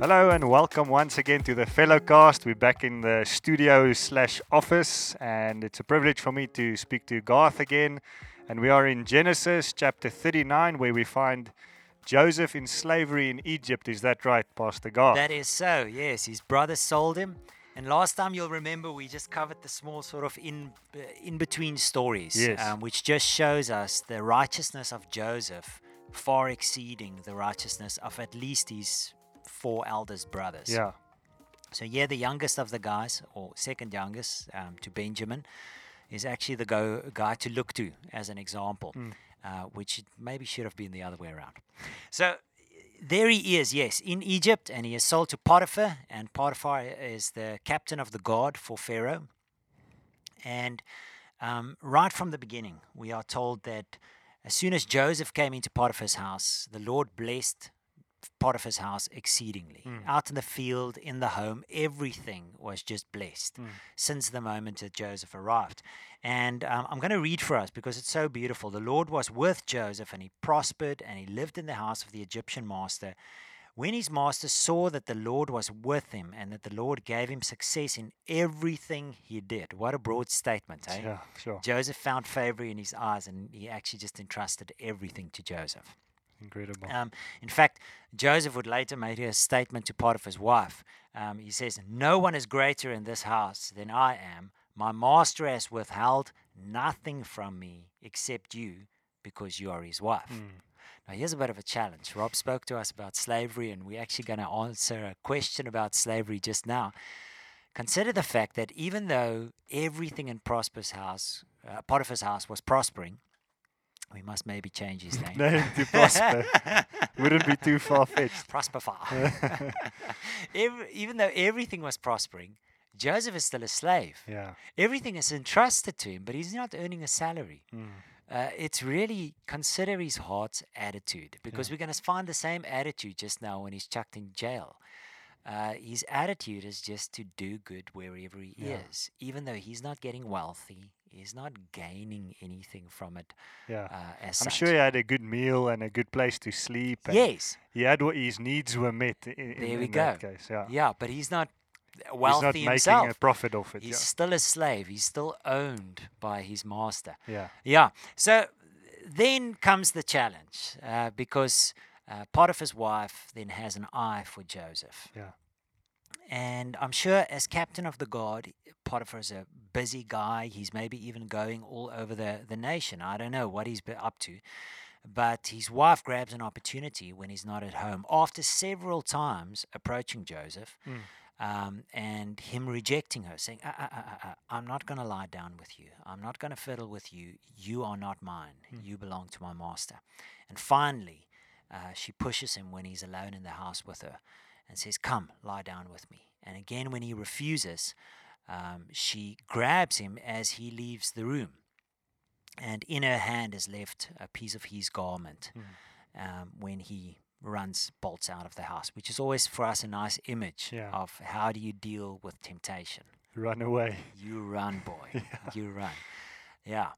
Hello and welcome once again to the Fellowcast. We're back in the studio slash office, and it's a privilege for me to speak to Garth again. And we are in Genesis chapter 39, where we find Joseph in slavery in Egypt. Is that right, Pastor Garth? That is so, yes. His brother sold him. And last time you'll remember, we just covered the small sort of in uh, in between stories, Yes. um, which just shows us the righteousness of Joseph far exceeding the righteousness of at least his four eldest brothers. yeah. So yeah, the youngest of the guys, or second youngest um, to Benjamin, is actually the go, guy to look to as an example, uh, which maybe should have been the other way around. So there he is, yes, in Egypt, and he is sold to Potiphar, and Potiphar is the captain of the guard for Pharaoh. And um, right from the beginning, we are told that as soon as Joseph came into Potiphar's house, the Lord blessed Potiphar's house exceedingly. Out in the field, in the home, everything was just blessed since the moment that Joseph arrived. And um, I'm going to read for us because it's so beautiful. The Lord was with Joseph and he prospered and he lived in the house of the Egyptian master. When his master saw that the Lord was with him and that the Lord gave him success in everything he did, what a broad statement, eh? Yeah, sure. Joseph found favor in his eyes and he actually just entrusted everything to Joseph. Incredible. Um, in fact, Joseph would later make a statement to Potiphar's wife. Um, he says, No one is greater in this house than I am. My master has withheld nothing from me except you because you are his wife. Now, here's a bit of a challenge. Rob spoke to us about slavery, and we're actually going to answer a question about slavery just now. Consider the fact that even though everything in Prosper's house, uh, Potiphar's house was prospering, we must maybe change his name. Name to prosper. Wouldn't be too far fetched. Prosper far. Ev- even though everything was prospering, Joseph is still a slave. Yeah. Everything is entrusted to him, but he's not earning a salary. Mm. Uh, it's really consider his heart's attitude because we're going to find the same attitude just now when he's chucked in jail. Uh, his attitude is just to do good wherever he Yeah. is, even though he's not getting wealthy. He's not gaining anything from it. Yeah. Uh, as I'm such. sure he had a good meal and a good place to sleep. And Yes, He had what his needs were met in, in, There we in go. case. Yeah. yeah, but he's not wealthy He's not wealthy making a profit off it. He's still a slave. He's still owned by his master. Yeah. Yeah. Yeah. So then comes the challenge uh, because uh, Potiphar's wife then has an eye for Joseph. Yeah. And I'm sure as captain of the guard, Potiphar's a busy guy. He's maybe even going all over the, the nation. I don't know what he's up to. But his wife grabs an opportunity when he's not at home after several times approaching Joseph Mm. um, and him rejecting her, saying, uh, uh, uh, uh, uh, I'm not going to lie down with you. I'm not going to fiddle with you. You are not mine. You belong to my master. And finally, uh, she pushes him when he's alone in the house with her and says, Come, lie down with me. And again, when he refuses, um, she grabs him as he leaves the room. And in her hand is left a piece of his garment um, when he runs, bolts out of the house, which is always for us a nice image Yeah. of how do you deal with temptation. Run away. You run, boy. You run. Yeah.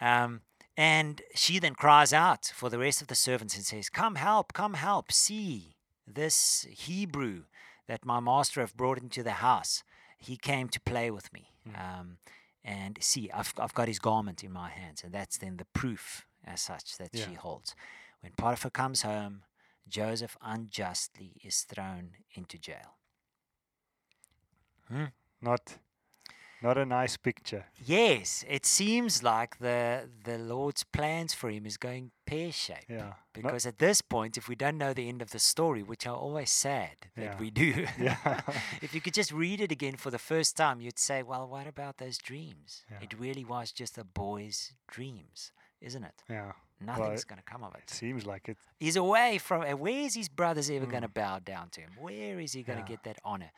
Um, and she then cries out for the rest of the servants and says, Come help, come help. See this Hebrew that my master have brought into the house. He came to play with me. Um, and see, I've, I've got his garment in my hands. And that's then the proof as such that she holds. When Potiphar comes home, Joseph unjustly is thrown into jail. Hmm? Not not a nice picture. Yes, it seems like the the Lord's plans for him is going pear shaped. Yeah. Not- Because at this point, if we don't know the end of the story, which are always sad that Yeah. we do, Yeah. if you could just read it again for the first time, you'd say, well, what about those dreams? Yeah. It really was just a boy's dreams, isn't it? yeah. Nothing's it- going to come of It it. seems like it. He's away from. Where is his brothers ever going to bow down to him? Where is he going to Mm. Get that honor?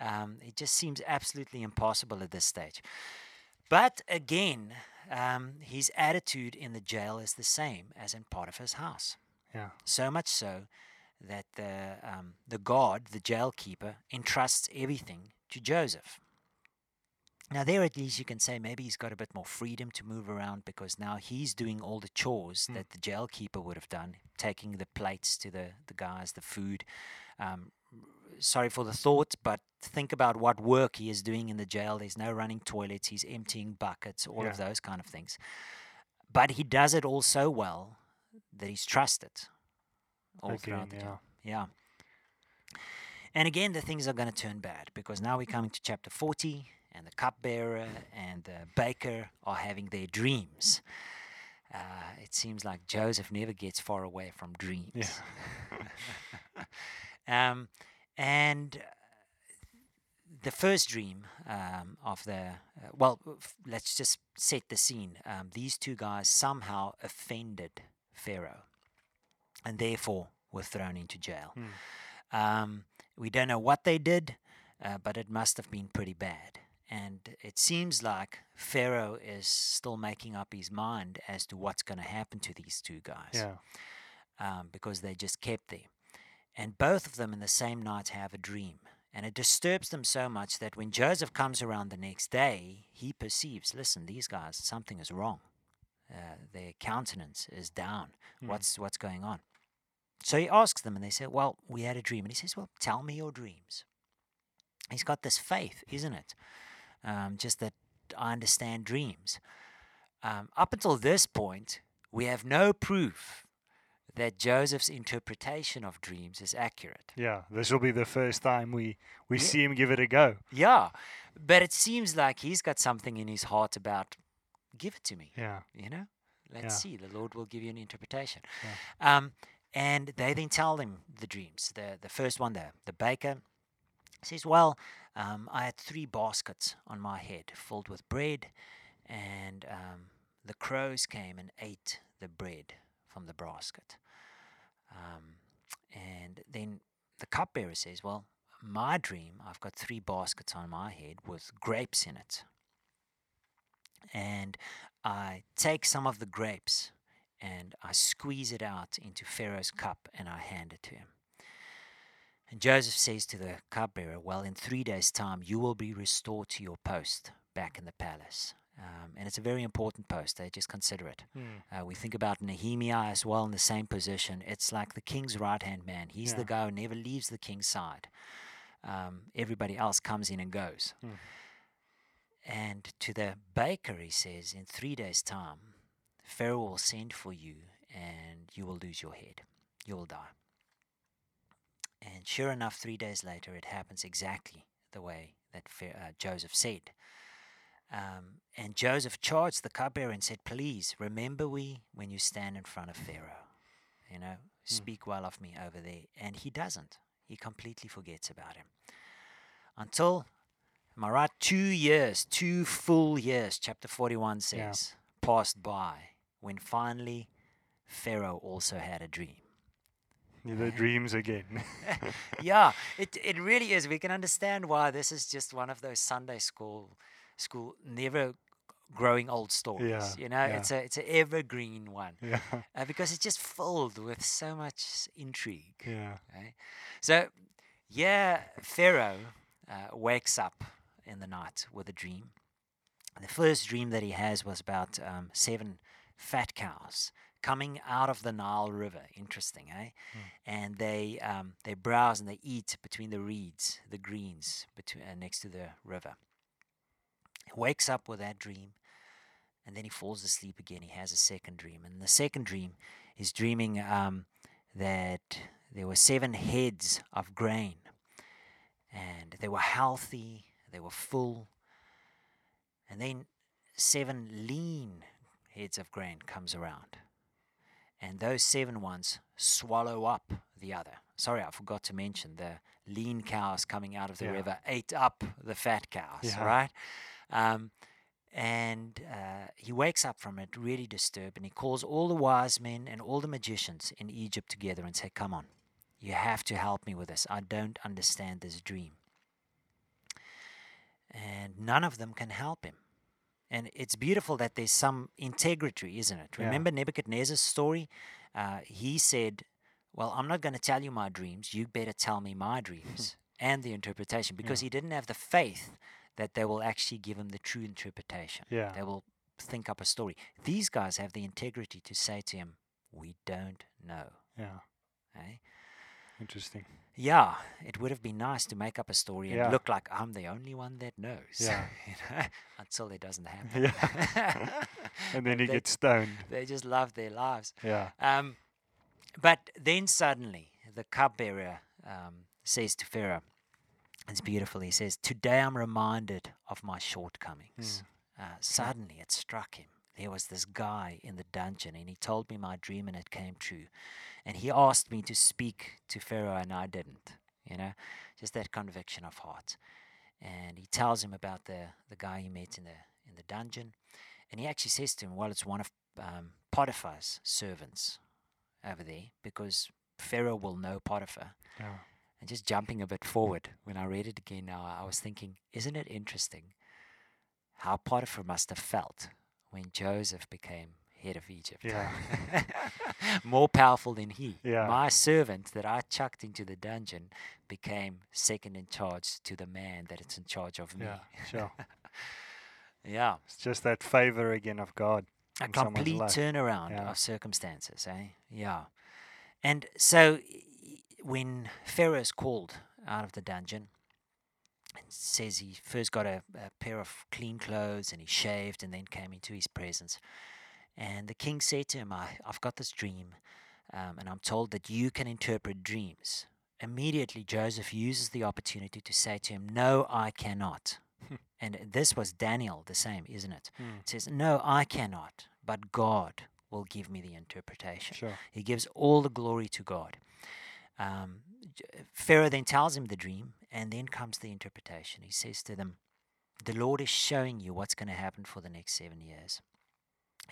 Um, it just seems absolutely impossible at this stage. But again, um, his attitude in the jail is the same as in Potiphar's house. Yeah. So much so that the um, the guard, the jail keeper, entrusts everything to Joseph. Now, there at least you can say maybe he's got a bit more freedom to move around because now he's doing all the chores Mm. that the jail keeper would have done, taking the plates to the, the guys, the food. Um, sorry for the thought, but think about what work he is doing in the jail. There's no running toilets, he's emptying buckets, all of those kind of things. But he does it all so well that he's trusted all Again, throughout the yeah. jail. Yeah. And again, the things are going to turn bad because now we're coming to chapter 40, and the cupbearer and the baker are having their dreams. Uh, it seems like Joseph never gets far away from dreams. Yeah. um, and uh, the first dream um, of the, uh, well, f- let's just set the scene. Um, these two guys somehow offended Pharaoh and therefore were thrown into jail. Um, we don't know what they did, uh, but it must have been pretty bad. And it seems like Pharaoh is still making up his mind as to what's going to happen to these two guys Yeah. um, because they just kept there. And both of them in the same night have a dream. And it disturbs them so much that when Joseph comes around the next day, he perceives listen, these guys, something is wrong. Uh, their countenance is down. What's, what's going on? So he asks them, and they say, Well, we had a dream. And he says, Well, tell me your dreams. He's got this faith, isn't it? Um, just that I understand dreams. Um, up until this point, we have no proof that Joseph's interpretation of dreams is accurate. Yeah. This will be the first time we we Yeah. see him give it a go. Yeah, but it seems like he's got something in his heart about give it to me. Yeah. You know, let's Yeah. see. The Lord will give you an interpretation. Yeah. Um, and they then tell him the dreams. The the first one, the the baker says, "Well, um, I had three baskets on my head filled with bread, and um, the crows came and ate the bread from the basket." Um, and then the cupbearer says, "Well, my dream, I've got three baskets on my head with grapes in it." and I take some of the grapes and I squeeze it out into Pharaoh's cup and I hand it to him. And Joseph says to the cupbearer, Well, in three days' time, you will be restored to your post back in the palace. Um, and it's a very important post. They just consider it. Uh, we think about Nehemiah as well in the same position. It's like the king's right hand man. He's the guy who never leaves the king's side. Um, everybody else comes in and goes. And to the baker, he says, in three days' time, Pharaoh will send for you and you will lose your head. You will die. And sure enough, three days later, it happens exactly the way that uh, Joseph said. Um, and Joseph charged the cupbearer and said, Please remember we when you stand in front of Pharaoh. You know, speak well of me over there. And he doesn't. He completely forgets about him. Until, am I right? Two years, two full years, chapter 41 says, passed by when finally Pharaoh also had a dream. The dreams again. yeah, it, it really is. We can understand why this is just one of those Sunday school school never growing old stories. Yeah, you know, yeah. it's a it's an evergreen one yeah. uh, because it's just filled with so much intrigue. Yeah. Right? So, yeah, Pharaoh uh, wakes up in the night with a dream. The first dream that he has was about um, seven fat cows coming out of the Nile River. Interesting, eh? And they um, they browse and they eat between the reeds, the greens between uh, next to the river. He wakes up with that dream, and then he falls asleep again. He has a second dream, and the second dream is dreaming um, that there were seven heads of grain, and they were healthy, they were full, and then seven lean heads of grain comes around, and those seven ones swallow up the other. Sorry, I forgot to mention the lean cows coming out of the Yeah. river ate up the fat cows, Yeah. right? Um, and uh, he wakes up from it really disturbed and he calls all the wise men and all the magicians in Egypt together and say, Come on, you have to help me with this. I don't understand this dream. And none of them can help him. And it's beautiful that there's some integrity, isn't it? Yeah. Remember Nebuchadnezzar's story? Uh, he said, Well, I'm not going to tell you my dreams. You better tell me my dreams and the interpretation because he didn't have the faith that they will actually give him the true interpretation. Yeah. They will think up a story. These guys have the integrity to say to him, We don't know. Yeah. Eh? Interesting. Yeah, it would have been nice to make up a story and Yeah. look like I'm the only one that knows. Yeah. you know, until it doesn't happen. Yeah. and then he they, gets stoned. they just love their lives. Yeah. Um, but then suddenly the cupbearer um, says to Pharaoh, it's beautiful. He says, Today I'm reminded of my shortcomings. Uh, suddenly it struck him. There was this guy in the dungeon, and he told me my dream, and it came true. And he asked me to speak to Pharaoh, and I didn't. You know, just that conviction of heart. And he tells him about the, the guy he met in the in the dungeon, and he actually says to him, "Well, it's one of um, Potiphar's servants over there, because Pharaoh will know Potiphar." Yeah. And just jumping a bit forward, when I read it again now, I was thinking, isn't it interesting how Potiphar must have felt when Joseph became head of Egypt? Yeah. More powerful than he. Yeah. My servant that I chucked into the dungeon became second in charge to the man that is in charge of me. Yeah. Sure. Yeah. It's just that favor again of God. a complete turnaround Yeah. of circumstances, eh? Yeah. And so when Pharaoh is called out of the dungeon, and says he first got a, a pair of clean clothes and he shaved and then came into his presence. And the king said to him, I, I've got this dream, um, and I'm told that you can interpret dreams. Immediately, Joseph uses the opportunity to say to him, No, I cannot. and this was Daniel, the same, isn't it? Mm. It says, No, I cannot, but God will give me the interpretation. Sure. He gives all the glory to God. Um, Pharaoh then tells him the dream, and then comes the interpretation. He says to them, The Lord is showing you what's going to happen for the next seven years.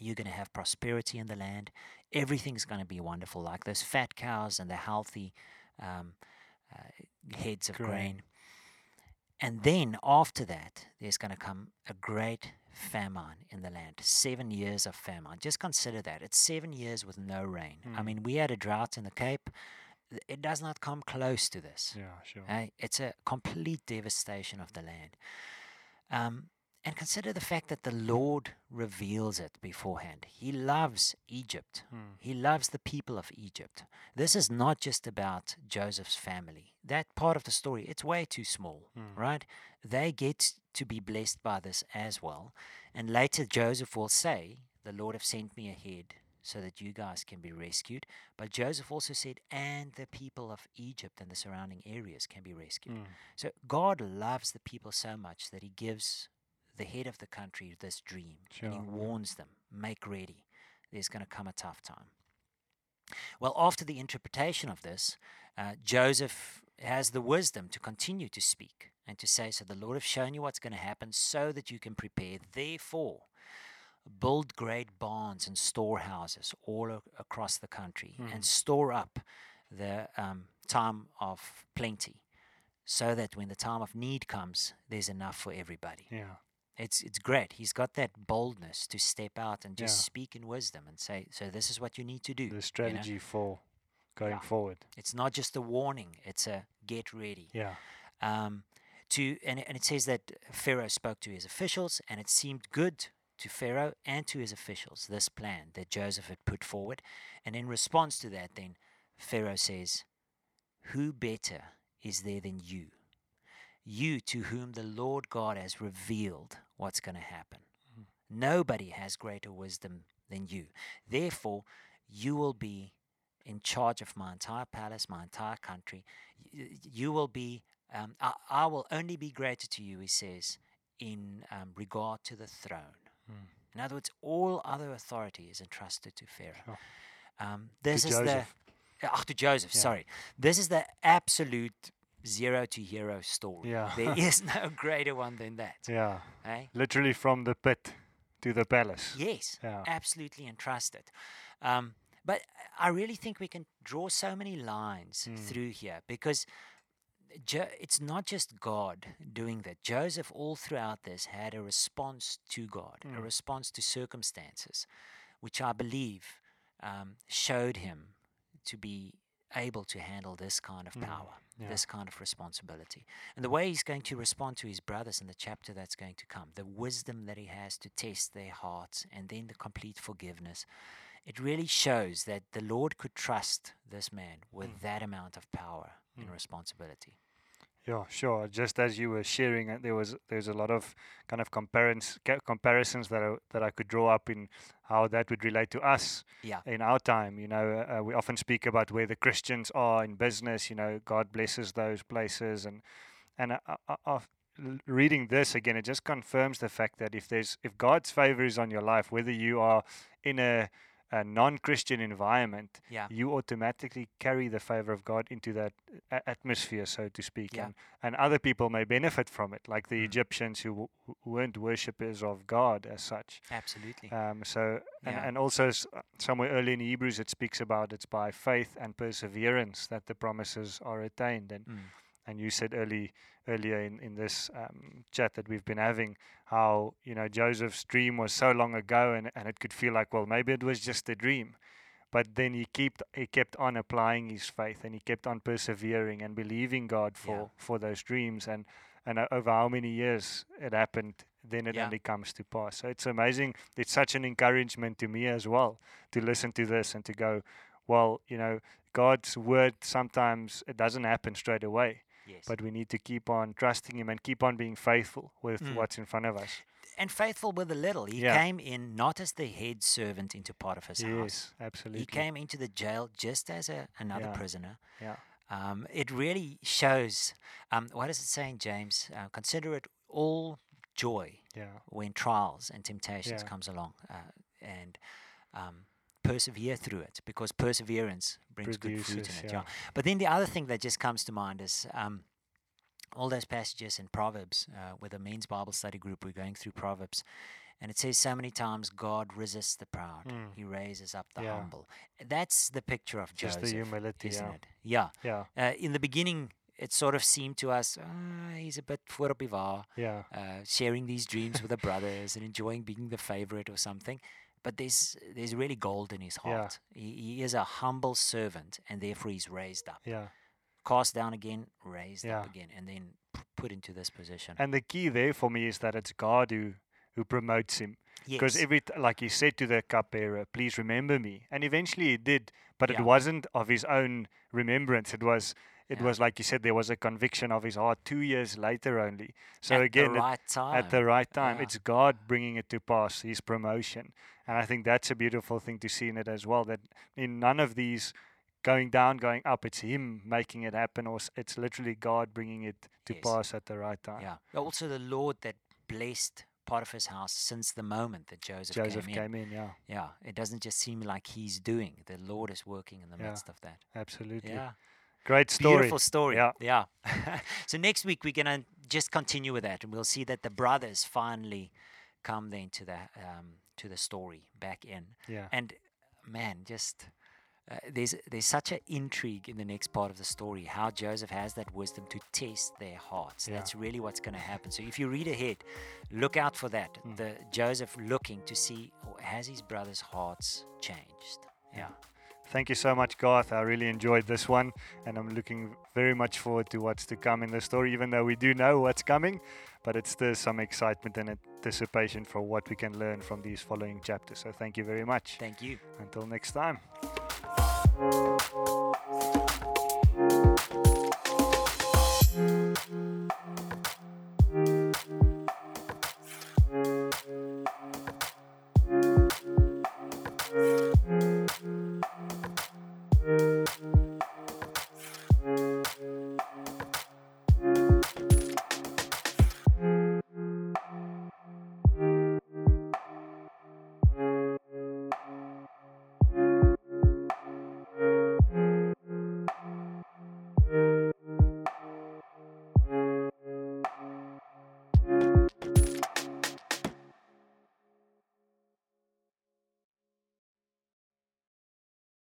You're going to have prosperity in the land. Everything's going to be wonderful, like those fat cows and the healthy um, uh, heads of Grain. grain. And then after that, there's going to come a great famine in the land. Seven years of famine. Just consider that. It's seven years with no rain. I Mm. mean, we had a drought in the Cape. It does not come close to this. Yeah. Sure. eh? It's a complete devastation of the land. Um, and consider the fact that the Lord reveals it beforehand. He loves Egypt. Mm. He loves the people of Egypt. This is not just about Joseph's family. That part of the story, it's way too small, Mm. right? They get to be blessed by this as well. And later Joseph will say, The Lord have sent me ahead so that you guys can be rescued. But Joseph also said, and the people of Egypt and the surrounding areas can be rescued. Mm. So God loves the people so much that he gives the head of the country this dream. And he warns them, make ready. There's going to come a tough time. Well, after the interpretation of this, uh, Joseph has the wisdom to continue to speak and to say, So the Lord has shown you what's going to happen so that you can prepare. Therefore, build great barns and storehouses all a- across the country Mhm. and store up the um, time of plenty so that when the time of need comes, there's enough for everybody. Yeah. It's it's great. He's got that boldness to step out and just Yeah. speak in wisdom and say, so this is what you need to do. you know? The strategy for going Yeah. forward. It's not just a warning, it's a get ready. Yeah. Um, to and, and it says that Pharaoh spoke to his officials, and it seemed good to Pharaoh and to his officials this plan that Joseph had put forward. And in response to that, then Pharaoh says, Who better is there than you? You to whom the Lord God has revealed what's going to happen. Mhm. Nobody has greater wisdom than you. Therefore, you will be in charge of my entire palace, my entire country. You will be, um, I, I will only be greater to you, he says, in um, regard to the throne. Mm. In other words, all other authority is entrusted to Pharaoh. Sure. Um, this To is Joseph. the ach, to Joseph. Yeah. Sorry, this is the absolute zero to hero story. Yeah. there is no greater one than that. Yeah. eh? Literally from the pit to the palace. Yes, Yeah. absolutely entrusted. Um, but I really think we can draw so many lines Mm. through here because jo- it's not just God doing that. Joseph, all throughout this, had a response to God, a Mm. response to circumstances, which I believe um, showed him to be able to handle this kind of Mm. power. Yeah. this kind of responsibility. And the way he's going to respond to his brothers in the chapter that's going to come, the wisdom that he has to test their hearts, and then the complete forgiveness. It really shows that the Lord could trust this man with Mm. that amount of power and Mm. responsibility. Yeah, sure. Just as you were sharing, it, there was there's a lot of kind of comparisons comparisons that I, that I could draw up in how that would relate to us Yeah. in our time. You know, uh, we often speak about where the Christians are in business. You know, God blesses those places, and and uh, uh, uh, uh, reading this again, it just confirms the fact that if there's if God's favor is on your life, whether you are in a a non-Christian environment, Yeah. you automatically carry the favor of God into that a- atmosphere, so to speak, Yeah. and, and other people may benefit from it, like the Mm. Egyptians who, w- who weren't worshippers of God as such. Absolutely. Um, so, and, Yeah. and also s- somewhere early in Hebrews, it speaks about it's by faith and perseverance that the promises are attained. And Mm. And you said early earlier in in this um, chat that we've been having how you know Joseph's dream was so long ago, and and it could feel like well maybe it was just a dream, but then he kept he kept on applying his faith and he kept on persevering and believing God for Yeah. for those dreams. And and over how many years it happened then it Yeah. only comes to pass. So it's amazing. It's such an encouragement to me as well to listen to this and to go well you know god's word sometimes it doesn't happen straight away Yes. but we need to keep on trusting him and keep on being faithful with Mm. what's in front of us and faithful with a little. He Yeah. came in not as the head servant into Potiphar's house. yes absolutely He came into the jail just as a, another Yeah. prisoner. yeah Um, it really shows. Um, what does it say in James? Uh, Consider it all joy yeah when trials and temptations Yeah. comes along, uh, and um, persevere through it because perseverance brings good fruit in it. yeah. Yeah. But then the other thing that just comes to mind is um, all those passages in Proverbs. Uh, with a men's Bible study group, we're going through Proverbs. And it says so many times, God resists the proud; Mm. He raises up the Yeah. humble. That's the picture of Just the humility, isn't yeah. it? Yeah. yeah Uh, in the beginning, it sort of seemed to us, uh, he's a bit voor op die yeah uh, sharing these dreams with the brothers and enjoying being the favorite or something. But there's there's really gold in his Yeah. heart. He, he is a humble servant, and therefore he's raised up, yeah cast down again, raised Yeah. up again, and then p- put into this position. and the key there for me is that it's god who who promotes him because yes. every t- like he said to the cupbearer please remember me and eventually he did but Yeah. it wasn't of his own remembrance it was it Yeah. was like you said there was a conviction of his heart two years later only so at again the right time. at the right time Yeah. it's god bringing it to pass his promotion and i think that's a beautiful thing to see in it as well that in none of these going down going up it's him making it happen or it's literally god bringing it to Yes. pass at the right time yeah. Also, the Lord that blessed Potiphar's house since the moment that Joseph, joseph came in. came in yeah Yeah, it doesn't just seem like he's doing. The Lord is working in the Yeah. midst of that. absolutely Yeah. Great story Beautiful story. Yeah. Yeah. so next week we're going to just continue with that and we'll see that the brothers finally come then to the um, to the story back in. yeah And man, just uh, there's there's such an intrigue in the next part of the story how Joseph has that wisdom to test their hearts. Yeah. That's really what's going to happen. So if you read ahead, look out for that. Mm. The Joseph looking to see oh, has his brothers' hearts changed. Yeah. Thank you so much, Garth. I really enjoyed this one, and I'm looking very much forward to what's to come in the story, even though we do know what's coming. But it's still some excitement and anticipation for what we can learn from these following chapters. So thank you very much. Thank you. Until next time.